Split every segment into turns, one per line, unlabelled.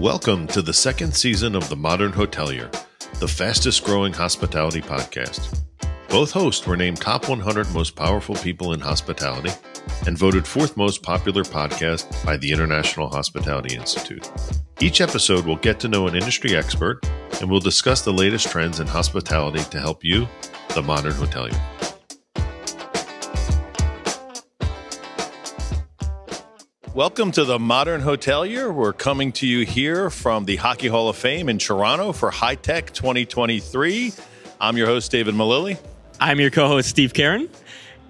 Welcome to the second season of The Modern Hotelier, the fastest growing hospitality podcast. Both hosts were named top 100 most powerful people in hospitality and voted fourth most popular podcast by the International Hospitality Institute. Each episode will get to know an industry expert and we'll discuss the latest trends in hospitality to help you, the modern hotelier. Welcome to the Modern Hotelier. We're coming to you here from the Hockey Hall of Fame in Toronto for High Tech 2023. I'm your host, David Millili.
I'm your co host, Steve Carran.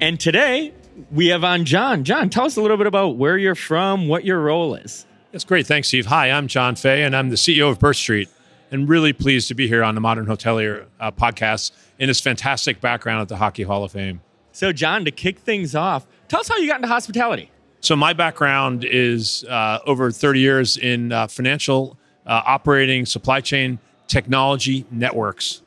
And today we have on John. John, tell us a little bit about where you're from, what your role is.
That's great. Thanks, Steve. Hi, I'm John Fay, and I'm the CEO of Birch Street. And really pleased to be here on the Modern Hotelier uh, podcast in this fantastic background at the Hockey Hall of Fame.
So, John, to kick things off, tell us how you got into hospitality.
So my background is uh, over 30 years in uh, financial uh, operating, supply chain, technology, networks.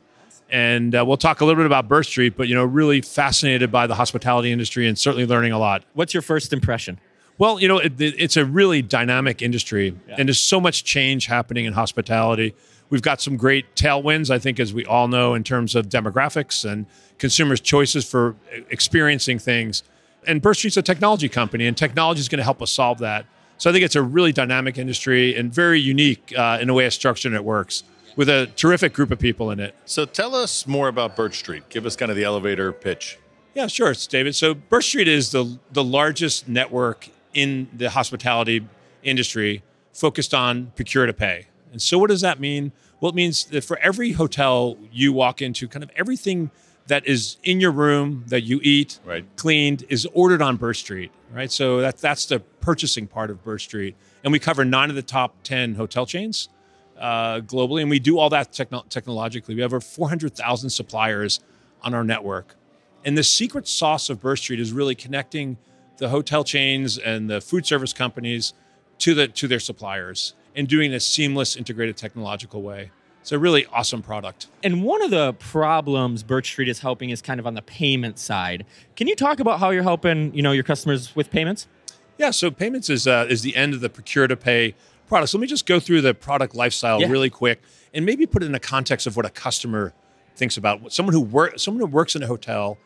And uh, we'll talk a little bit about Birch Street, but you know, really fascinated by the hospitality industry and certainly learning a lot.
What's your first impression?
Well, you know, it, it's a really dynamic industry, yeah. and there's so much change happening in hospitality. We've got some great tailwinds, I think, as we all know, in terms of demographics and consumers' choices for experiencing things and Birch Street's a technology company, and technology is going to help us solve that. So I think it's a really dynamic industry and very unique uh, in the way it's structured and it works with a terrific group of people in it.
So tell us more about Birch Street. Give us kind of the elevator pitch.
Yeah, sure, it's David. So Birch Street is the the largest network in the hospitality industry focused on procure to pay. And so what does that mean? Well, it means that for every hotel you walk into, kind of everything that is in your room that you eat,
right.
cleaned, is ordered on Birch Street, right? So that, that's the purchasing part of Birch Street. And we cover nine of the top 10 hotel chains uh, globally. And we do all that techno- technologically. We have over 400,000 suppliers on our network. And the secret sauce of Birch Street is really connecting the hotel chains and the food service companies to, the, to their suppliers and doing a seamless, integrated technological way. It's a really awesome product.
And one of the problems Birch Street is helping is kind of on the payment side. Can you talk about how you're helping, you know, your customers with payments?
Yeah, so payments is uh, is the end of the procure to pay product. So let me just go through the product lifestyle yeah. really quick and maybe put it in the context of what a customer thinks about. Someone who work someone who works in a hotel,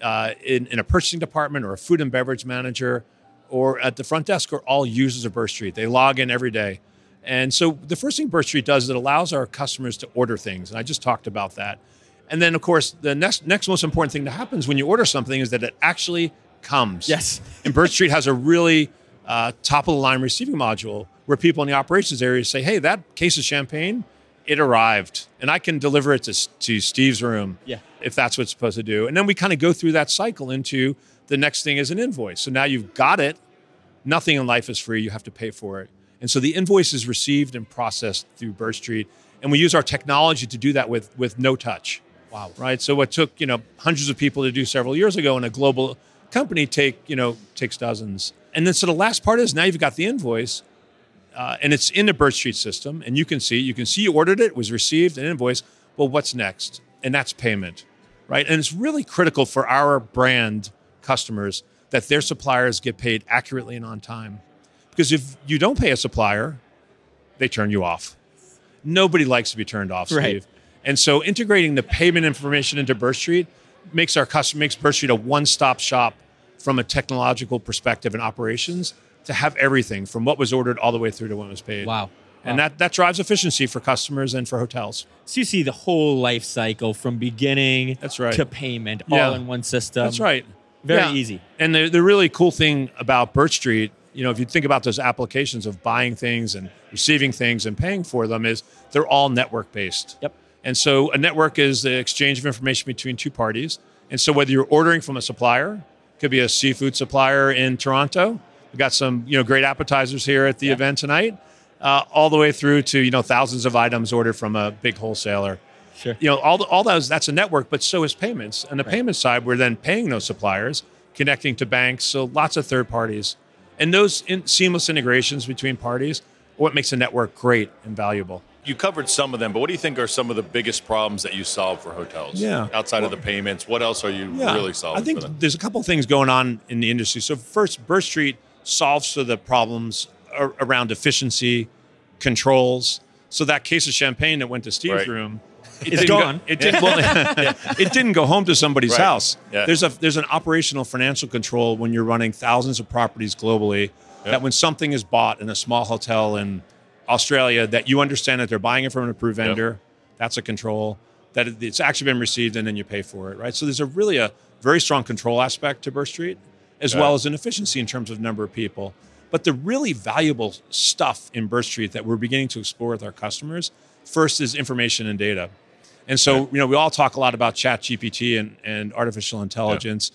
uh, in, in a purchasing department or a food and beverage manager, or at the front desk are all users of Birch Street. They log in every day. And so the first thing Birch Street does is it allows our customers to order things. And I just talked about that. And then, of course, the next next most important thing that happens when you order something is that it actually comes.
Yes.
and Birch Street has a really uh, top of the line receiving module where people in the operations area say, "Hey, that case of champagne, it arrived, and I can deliver it to to Steve's room,
yeah.
if that's what it's supposed to do." And then we kind of go through that cycle into the next thing is an invoice. So now you've got it. Nothing in life is free. You have to pay for it. And so the invoice is received and processed through Birch Street. And we use our technology to do that with, with no touch.
Wow.
Right. So what took, you know, hundreds of people to do several years ago in a global company take, you know, takes dozens. And then so the last part is now you've got the invoice uh, and it's in the Birch Street system and you can see, you can see you ordered it, was received, an invoice. Well, what's next? And that's payment. Right. And it's really critical for our brand customers that their suppliers get paid accurately and on time. Because if you don't pay a supplier, they turn you off. Nobody likes to be turned off, Steve.
Right.
And so integrating the payment information into Birch Street makes our customer makes Birch Street a one-stop shop from a technological perspective and operations to have everything from what was ordered all the way through to when it was paid.
Wow.
And that, that drives efficiency for customers and for hotels.
So you see the whole life cycle from beginning
That's right.
to payment
Yeah.
all in one system.
That's right.
Very
Yeah.
easy.
And the, the really cool thing about Birch Street, you know, if you think about those applications of buying things and receiving things and paying for them, is they're all network based.
Yep.
And so a network is the exchange of information between two parties. And so whether you're ordering from a supplier, could be a seafood supplier in Toronto. We've got some, you know, great appetizers here at the
Yeah.
event tonight, uh, all the way through to, you know, thousands of items ordered from a big wholesaler.
Sure.
You know, all, the, all those, that's a network, but so is payments. And the
Right.
payment side, we're then paying those suppliers, connecting to banks, so lots of third parties. And those in, seamless integrations between parties what makes a network great and valuable.
You covered some of them, but what do you think are some of the biggest problems that you solve for hotels?
Yeah.
Outside of the payments, what else are you really solving
I think there's a couple things going on in the industry. So first, Birch Street solves for the problems ar- around efficiency, controls. So that case of champagne that went to Steve's
Right.
room, it
It's
didn't go-
gone.
it didn't. Well, it didn't go home to somebody's
Right.
house.
Yeah.
There's a there's an operational financial control when you're running thousands of properties globally.
Yeah.
That when something is bought in a small hotel in Australia, that you understand that they're buying it from an approved
Yep.
vendor. That's a control. That it's actually been received and then you pay for it, right? So there's a really a very strong control aspect to Birch Street, as
Got
well as an efficiency in terms of number of people. But the really valuable stuff in Birch Street that we're beginning to explore with our customers, first is information and data. And so, you know, we all talk a lot about ChatGPT and, and artificial intelligence.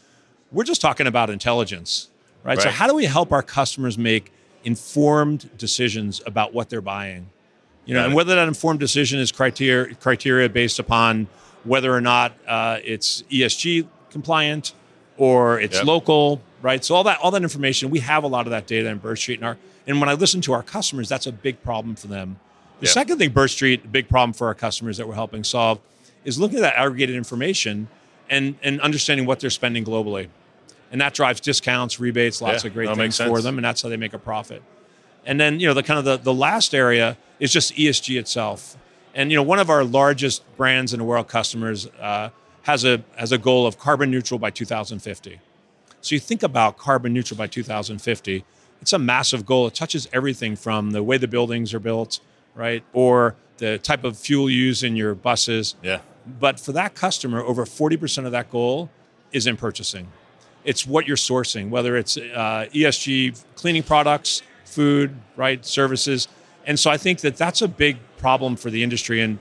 We're just talking about intelligence, right? So how do we help our customers make informed decisions about what they're buying? You know, and whether that informed decision is criteria criteria based upon whether or not uh, it's ESG compliant or it's
Yep.
local, right? So all that all that information, we have a lot of that data in Birch Street, and our and when I listen to our customers, that's a big problem for them. The
Yep.
second thing, Birch Street, a big problem for our customers that we're helping solve, is looking at that aggregated information and and understanding what they're spending globally, and that drives discounts, rebates, lots
Yeah,
of great things for them, and that's how they make a profit. And then, you know, the kind of the, the last area is just ESG itself. And, you know, one of our largest brands in the world customers uh, has a has a goal of carbon neutral by 2050. So you think about carbon neutral by 2050, it's a massive goal. It touches everything from the way the buildings are built, right? Or the type of fuel used in your buses.
Yeah.
But for that customer, over 40% of that goal is in purchasing. It's what you're sourcing, whether it's uh, ESG cleaning products, food, right, services. And so I think that that's a big problem for the industry. And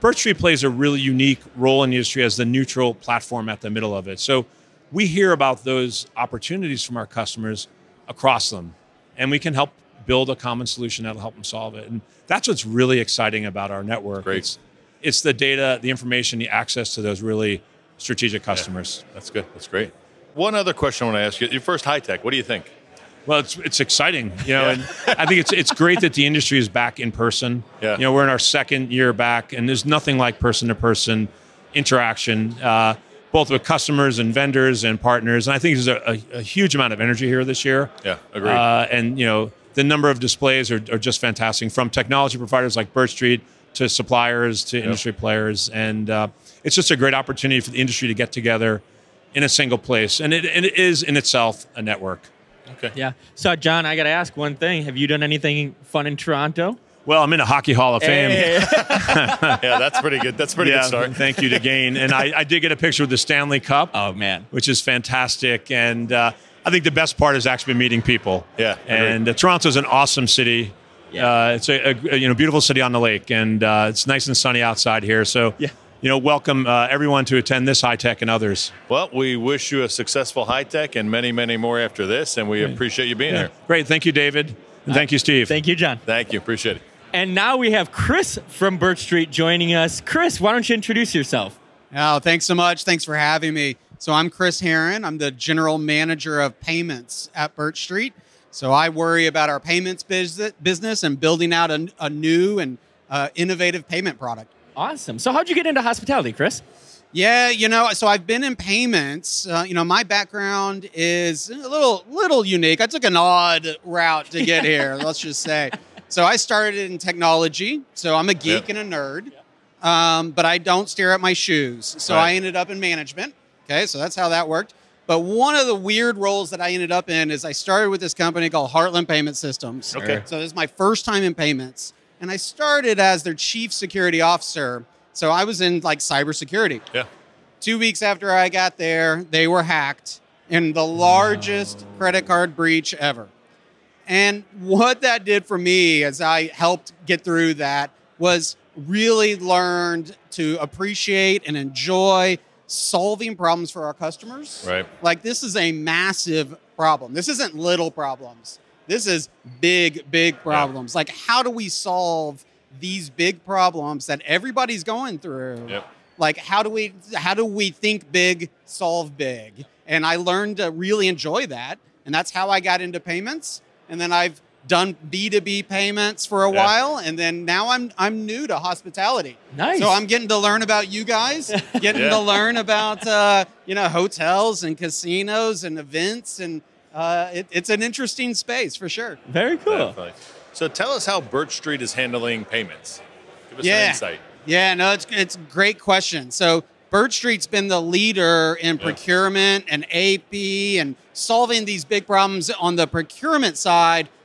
Birch Street plays a really unique role in the industry as the neutral platform at the middle of it. So we hear about those opportunities from our customers across them, and we can help build a common solution that'll help them solve it. And that's what's really exciting about our network.
Great.
It's, it's the data, the information, the access to those really strategic customers.
That's good. That's great. One other question I want to ask you. Your first HITEC, what do you think?
Well, it's it's exciting, you know,
Yeah.
and I think it's it's great that the industry is back in person.
Yeah.
You know, we're in our second year back, and there's nothing like person to person interaction, uh, both with customers and vendors and partners. And I think there's a, a, a huge amount of energy here this year.
Yeah, agreed.
Uh, and you know, the number of displays are, are just fantastic, from technology providers like Birch Street to suppliers to industry players, and uh, it's just a great opportunity for the industry to get together in a single place. And it, and it is in itself a network.
Okay.
Yeah. So, John, I got to ask one thing. Have you done anything fun in Toronto?
Well, I'm in a Hockey Hall of Fame.
Hey.
Yeah, that's pretty good. That's a pretty
yeah,
good start.
thank you to Gain. And I, I did get a picture with the Stanley Cup,
oh, man.
which is fantastic. And uh, I think the best part is actually meeting people.
Yeah.
And uh, Toronto's an awesome city.
Yeah.
Uh, it's a, a you know beautiful city on the lake, and uh, it's nice and sunny outside here. So
Yeah.
you know, welcome uh, everyone to attend this HITEC and others.
Well, we wish you a successful HITEC and many, many more after this, and we appreciate you being here.
Great, thank you, David, and thank you, Steve.
Thank you, John.
Thank you. Appreciate it.
And now we have Kris from Birch Street joining us. Kris, why don't you introduce yourself?
Oh, thanks so much. Thanks for having me. So I'm Kris Herrin. I'm the general manager of payments at Birch Street. So I worry about our payments business and building out a, a new and uh, innovative payment product.
Awesome. So, how'd you get into hospitality, Kris?
Yeah, you know, so I've been in payments. Uh, you know, my background is a little little unique. I took an odd route to get here, let's just say. So I started in technology. So I'm a geek
Yeah.
and a nerd, um, but I don't stare at my shoes. So
Right.
I ended up in management. Okay, so that's how that worked. But one of the weird roles that I ended up in is I started with this company called Heartland Payment Systems.
Okay.
So this is my first time in payments. And I started as their chief security officer. So I was in like cybersecurity.
Yeah.
Two weeks after I got there, they were hacked in the largest credit card breach ever. And what that did for me as I helped get through that was really learned to appreciate and enjoy solving problems for our customers.
Right.
Like this is a massive problem. This isn't little problems. This is big, big problems. Like how do we solve these big problems that everybody's going through?
Yep.
Like how do we how do we think big, solve big? And I learned to really enjoy that. And that's how I got into payments. And then I've done B2B payments for a
Yeah.
while and then now I'm I'm new to hospitality.
Nice.
So I'm getting to learn about you guys, getting
Yeah.
to learn about uh, you know hotels and casinos and events and uh, it, it's an interesting space for sure.
Very cool.
Definitely. So tell us how Birch Street is handling payments. Give us
Yeah.
an insight.
Yeah, no, it's it's a great question. So Birch Street's been the leader in
Yeah.
procurement and AP and solving these big problems on the procurement side for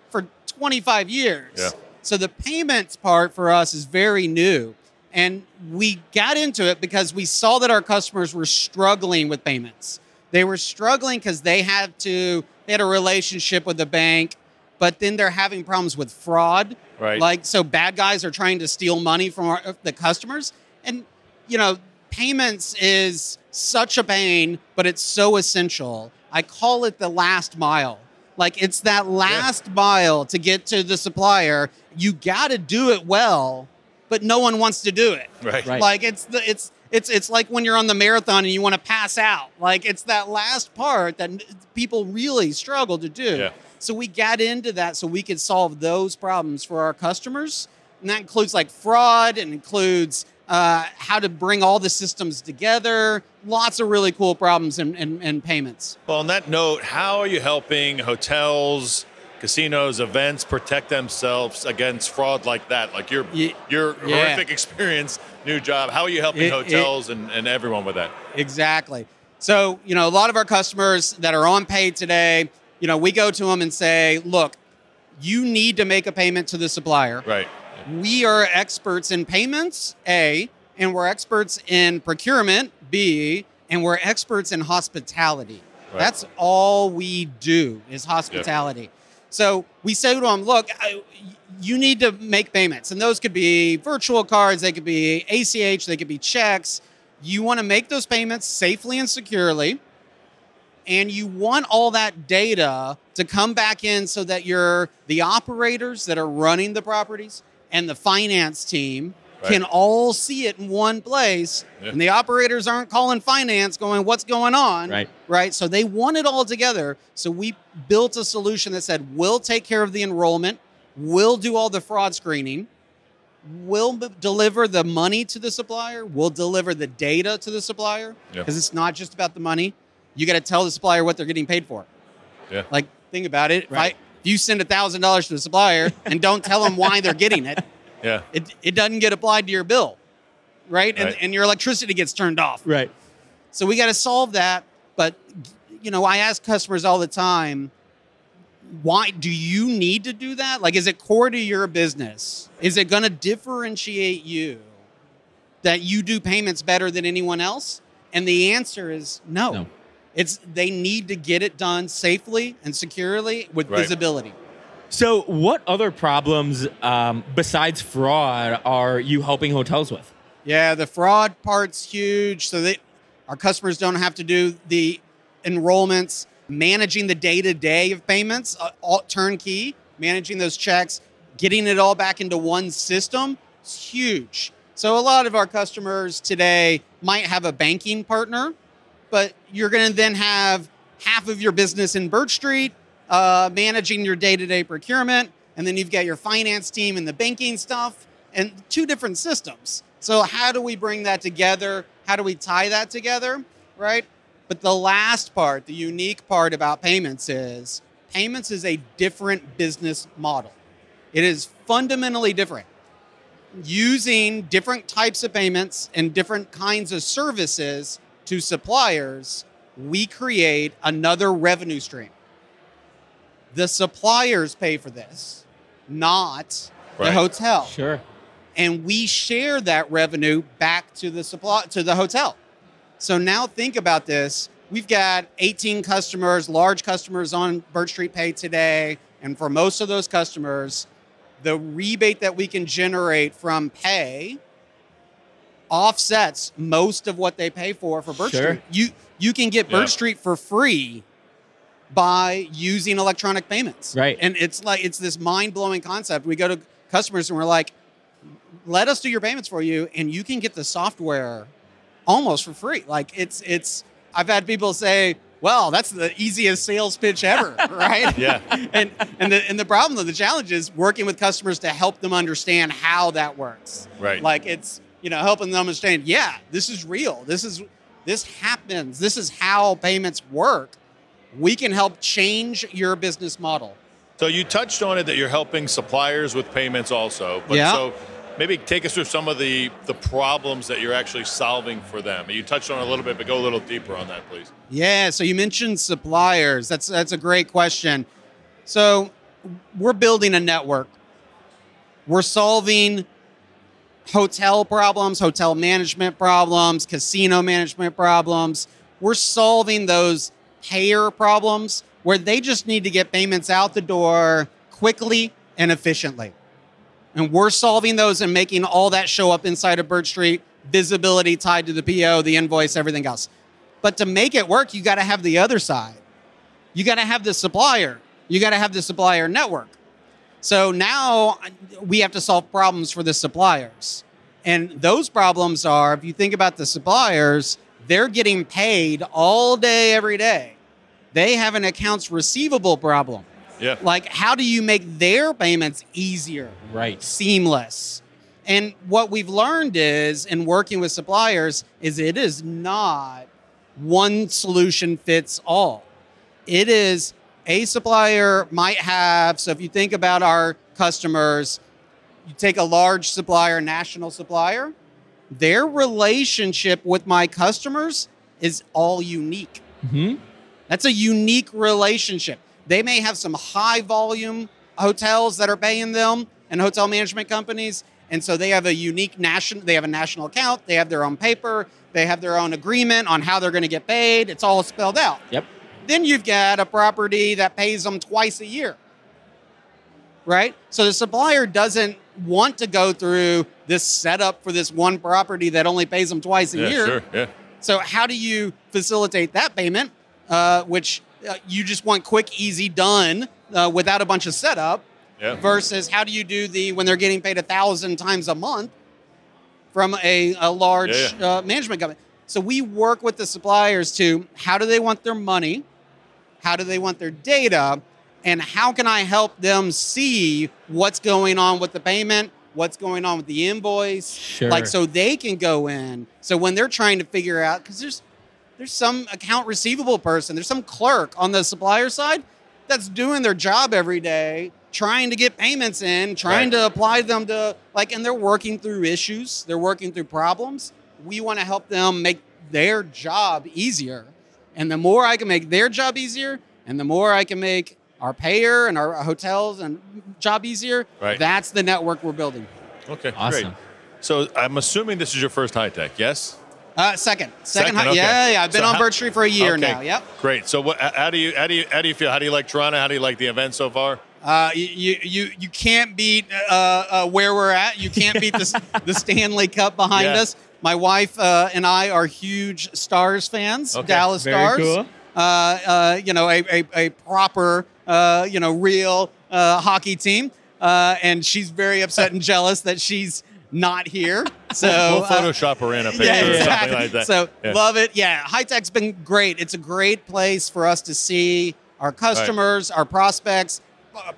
25 years.
Yeah.
So the payments part for us is very new. And we got into it because we saw that our customers were struggling with payments. They were struggling because they had to they had a relationship with the bank, but then they're having problems with fraud.
Right.
Like so bad guys are trying to steal money from our, uh, the customers and you know payments is such a pain but it's so essential. I call it the last mile. Like it's that last mile to get to the supplier. You got to do it well, but no one wants to do it.
Right.
Right.
Like it's the it's it's it's like when you're on the marathon and you want to pass out. Like it's that last part that people really struggle to do.
Yeah.
So we got into that so we could solve those problems for our customers, and that includes like fraud and includes uh, how to bring all the systems together. Lots of really cool problems and and, and payments.
Well, on that note, how are you helping hotels, casinos, events protect themselves against fraud like that? Like your your horrific experience, new job. How are you helping
It- it-
hotels and, and everyone with that?
Exactly. So, you know, a lot of our customers that are on pay today, you know, we go to them and say, look, you need to make a payment to the supplier.
Right.
We are experts in payments, A, and we're experts in procurement, B, and we're experts in hospitality.
Right.
That's all we do is hospitality. So we say to them, look, I, you need to make payments. And those could be virtual cards, they could be ACH, they could be checks. You want to make those payments safely and securely. And you want all that data to come back in so that you're the operators that are running the properties and the finance team
Right.
can all see it in one place.
Yeah.
And the operators aren't calling finance going, what's going on?
Right.
Right. So they want it all together. So we built a solution that said, we'll take care of the enrollment, we'll do all the fraud screening, we'll b- deliver the money to the supplier, we'll deliver the data to the supplier.
Yeah.
Because it's not just about the money. You got to tell the supplier what they're getting paid for.
Yeah.
Like, think about it. I,
Right.
If you send $1,000 to the supplier and don't tell them why they're getting it,
Yeah.
it, it doesn't get applied to your bill. Right? And,
Right.
and your electricity gets turned off.
Right.
So we got to solve that. But you know, I ask customers all the time, why do you need to do that? Like, is it core to your business? Is it going to differentiate you that you do payments better than anyone else? And the answer is no.
No.
It's they need to get it done safely and securely with
Right.
visibility.
So, what other problems um, besides fraud are you helping hotels with?
Yeah, the fraud part's huge. So they, our customers don't have to do the enrollments, managing the day to day of payments, uh, all turnkey, managing those checks, getting it all back into one system. It's huge. So a lot of our customers today might have a banking partner, but you're going to then have half of your business in Birch Street uh, managing your day to day procurement, and then you've got your finance team and the banking stuff, and two different systems. So, how do we bring that together? How do we tie that together? Right? But the last part, the unique part about payments is payments is a different business model. It is fundamentally different. Using different types of payments and different kinds of services to suppliers, we create another revenue stream. The suppliers pay for this, not the hotel
Sure.
and we share that revenue back to the supply to the hotel. So now think about this. We've got 18 customers, large customers on Birch Street Pay today, and for most of those customers, the rebate that we can generate from pay offsets most of what they pay for for Birch
Sure.
Street. You you can get Birch
Yeah.
Street for free by using electronic payments.
Right.
And it's like it's this mind-blowing concept. We go to customers and we're like, let us do your payments for you and you can get the software almost for free. Like it's it's I've had people say, well, that's the easiest sales pitch ever, right?
Yeah.
and and the and the problem the challenge is working with customers to help them understand how that works.
Right.
Like it's you know helping them understand. Yeah, this is real. This is this happens. This is how payments work. we can help change your business model.
So you touched on it that you're helping suppliers with payments also. But
Yeah.
so maybe take us through some of the the problems that you're actually solving for them. You touched on it a little bit, but go a little deeper on that, please.
Yeah, so you mentioned suppliers. That's that's a great question. So we're building a network. We're solving hotel problems, hotel management problems, casino management problems. We're solving those payer problems where they just need to get payments out the door quickly and efficiently. And we're solving those and making all that show up inside of Birch Street, visibility tied to the PO, the invoice, everything else. But to make it work, you got to have the other side. You got to have the supplier. You got to have the supplier network. So now we have to solve problems for the suppliers. And those problems are if you think about the suppliers, they're getting paid all day, every day. They have an accounts receivable problem.
Yeah.
Like, how do you make their payments easier?
Right.
seamless. And what we've learned is in working with suppliers is it is not one solution fits all. It is a supplier might have so if you think about our customers, you take a large supplier, national supplier, their relationship with my customers is all unique.
hmm
That's a unique relationship. They may have some high volume hotels that are paying them and hotel management companies. And so they have a unique national, they have a national account, they have their own paper, they have their own agreement on how they're going to get paid. It's all spelled out.
Yep.
Then you've got a property that pays them twice a year. Right? So the supplier doesn't want to go through this setup for this one property that only pays them twice a
yeah,
year.
sure. Yeah.
So how do you facilitate that payment, uh, which uh, you just want quick, easy, done uh, without a bunch of setup,
Yeah.
versus how do you do the when they're getting paid a thousand times a month from a, a large
Yeah,
Uh, management company? So we work with the suppliers to how do they want their money, how do they want their data, and how can I help them see what's going on with the payment, what's going on with the invoice,
Sure.
like so they can go in. So when they're trying to figure out, because there's there's some account receivable person, there's some clerk on the supplier side that's doing their job every day, trying to get payments in, trying
Right.
to apply them to like, and they're working through issues, they're working through problems. We want to help them make their job easier. And the more I can make their job easier, and the more I can make our payer and our hotels and job easier,
Right.
that's the network we're building.
Okay.
Awesome.
Great. So I'm assuming this is your first HITEC, yes?
Uh, second, second,
Second,
hi-
okay.
yeah, yeah. I've been
So
on
how-
Birch Street for a year
Okay,
now. Yep.
Great. So what? How do you how do you how do you feel? How do you like Toronto? How do you like the event so far?
Uh, you, you you can't beat uh, uh, where we're at. You can't beat the, the Stanley Cup behind
Yeah.
us. My wife uh, and I are huge Stars fans,
Okay.
Dallas Stars.
cool.
Uh, uh, you know, a, a, a proper, uh, you know, real uh, hockey team. Uh, and she's very upset and jealous that she's not here. So
we'll Photoshop her in a picture
yeah,
or
exactly.
something like that.
So
Yeah.
love it. Yeah, HITEC's been great. It's a great place for us to see our customers, our prospects,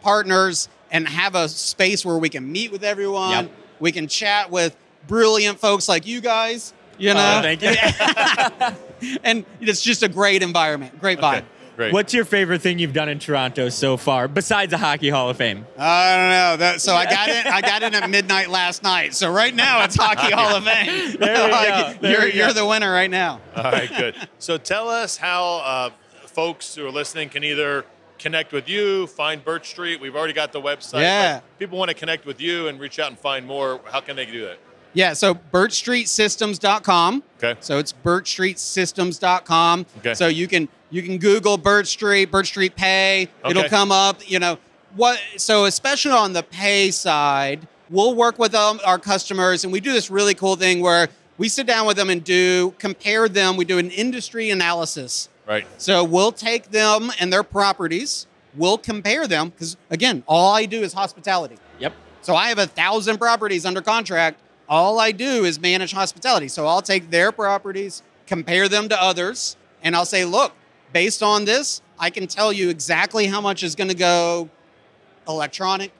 partners, and have a space where we can meet with everyone.
Yep.
We can chat with brilliant folks like you guys. You know,
Oh, thank you.
and it's just a great environment, great vibe.
Okay, great.
What's your favorite thing you've done in Toronto so far, besides the Hockey Hall of Fame?
I don't know. That, so I got it. I got it at midnight last night. So right now it's Hockey Hall of Fame.
There we
Like,
go. There
you're
we go.
you're the winner right now.
All right, good. So tell us how uh, folks who are listening can either connect with you, find Birch Street. We've already got the website.
Yeah.
People want to connect with you and reach out and find more. How can they do that?
Yeah, so birchstreetsystems.com.
Okay.
So it's birchstreetsystems.com.
Okay.
So you can you can Google Birch Street, Birch Street Pay.
Okay.
It'll come up, you know. What so especially on the pay side, we'll work with um, our customers and we do this really cool thing where we sit down with them and do compare them, we do an industry analysis.
Right.
So we'll take them and their properties, we'll compare them because again, all I do is hospitality.
Yep.
So I have a thousand properties under contract. All I do is manage hospitality. So I'll take their properties, compare them to others, and I'll say, look, based on this, I can tell you exactly how much is going to go electronic,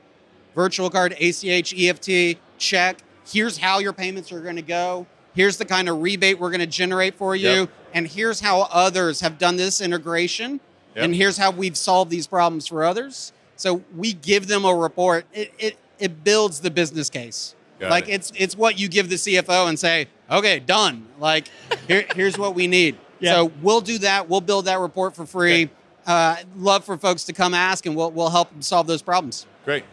virtual card, ACH, EFT, check. Here's how your payments are going to go. Here's the kind of rebate we're going to generate for you.
Yep.
And here's how others have done this integration
Yep.
and here's how we've solved these problems for others. So we give them a report. It it, it builds the business case.
Got
like
it.
it's it's what you give the CFO and say, okay, done. Like here, here's what we need.
Yeah.
So we'll do that. We'll build that report for free.
Okay.
Uh, love for folks to come ask, and we'll we'll help them solve those problems.
Great.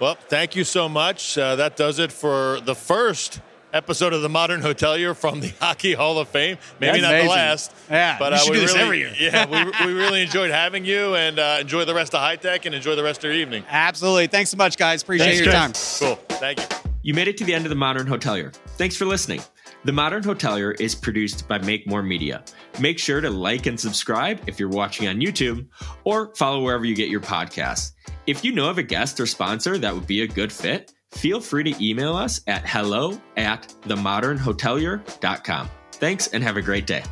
Well, thank you so much. Uh, that does it for the first episode of the Modern Hotelier from the Hockey Hall of Fame. Maybe
That's
not the last.
Yeah,
but
we
uh, we
do this
really,
every year.
yeah, we, we really enjoyed having you, and uh, enjoy the rest of HITEC, and enjoy the rest of your evening.
Absolutely. Thanks so much, guys. Appreciate
Thanks,
your time.
Cool. Thank you.
You made it to the end of The Modern Hotelier. Thanks for listening. The Modern Hotelier is produced by Make More Media. Make sure to like and subscribe if you're watching on YouTube or follow wherever you get your podcasts. If you know of a guest or sponsor that would be a good fit, feel free to email us at hello at themodernhotelier.com. Thanks and have a great day.